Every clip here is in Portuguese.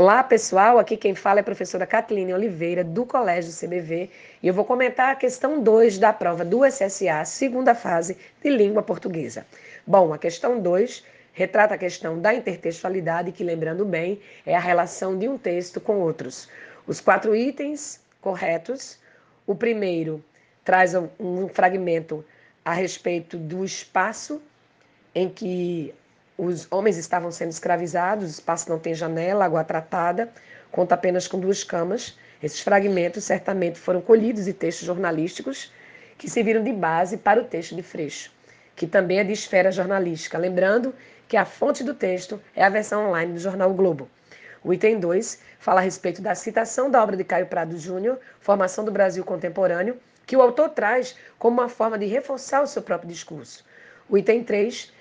Olá, pessoal. Aqui quem fala é a professora Kathleen Oliveira, do Colégio CBV, e eu vou comentar a questão 2 da prova do SSA, segunda fase de língua portuguesa. Bom, a questão 2 retrata a questão da intertextualidade, que, lembrando bem, é a relação de um texto com outros. Os quatro itens corretos. O primeiro traz um fragmento a respeito do espaço em que os homens estavam sendo escravizados, o espaço não tem janela, água tratada, conta apenas com duas camas. Esses fragmentos certamente foram colhidos de textos jornalísticos que serviram de base para o texto de Freixo, que também é de esfera jornalística. Lembrando que a fonte do texto é a versão online do jornal o Globo. O item 2 fala a respeito da citação da obra de Caio Prado Júnior, Formação do Brasil Contemporâneo, que o autor traz como uma forma de reforçar o seu próprio discurso. O item 3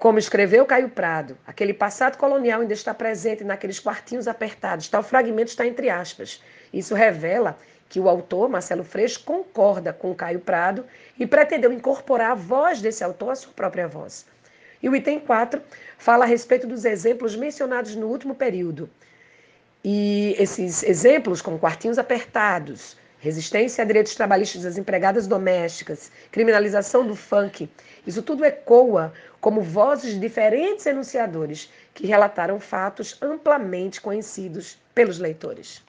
como escreveu Caio Prado, aquele passado colonial ainda está presente naqueles quartinhos apertados, tal fragmento está entre aspas. Isso revela que o autor, Marcelo Freixo, concorda com Caio Prado e pretendeu incorporar a voz desse autor à sua própria voz. E o item 4 fala a respeito dos exemplos mencionados no último período. E esses exemplos, como quartinhos apertados, resistência a direitos trabalhistas das empregadas domésticas, criminalização do funk. Isso tudo ecoa como vozes de diferentes enunciadores que relataram fatos amplamente conhecidos pelos leitores.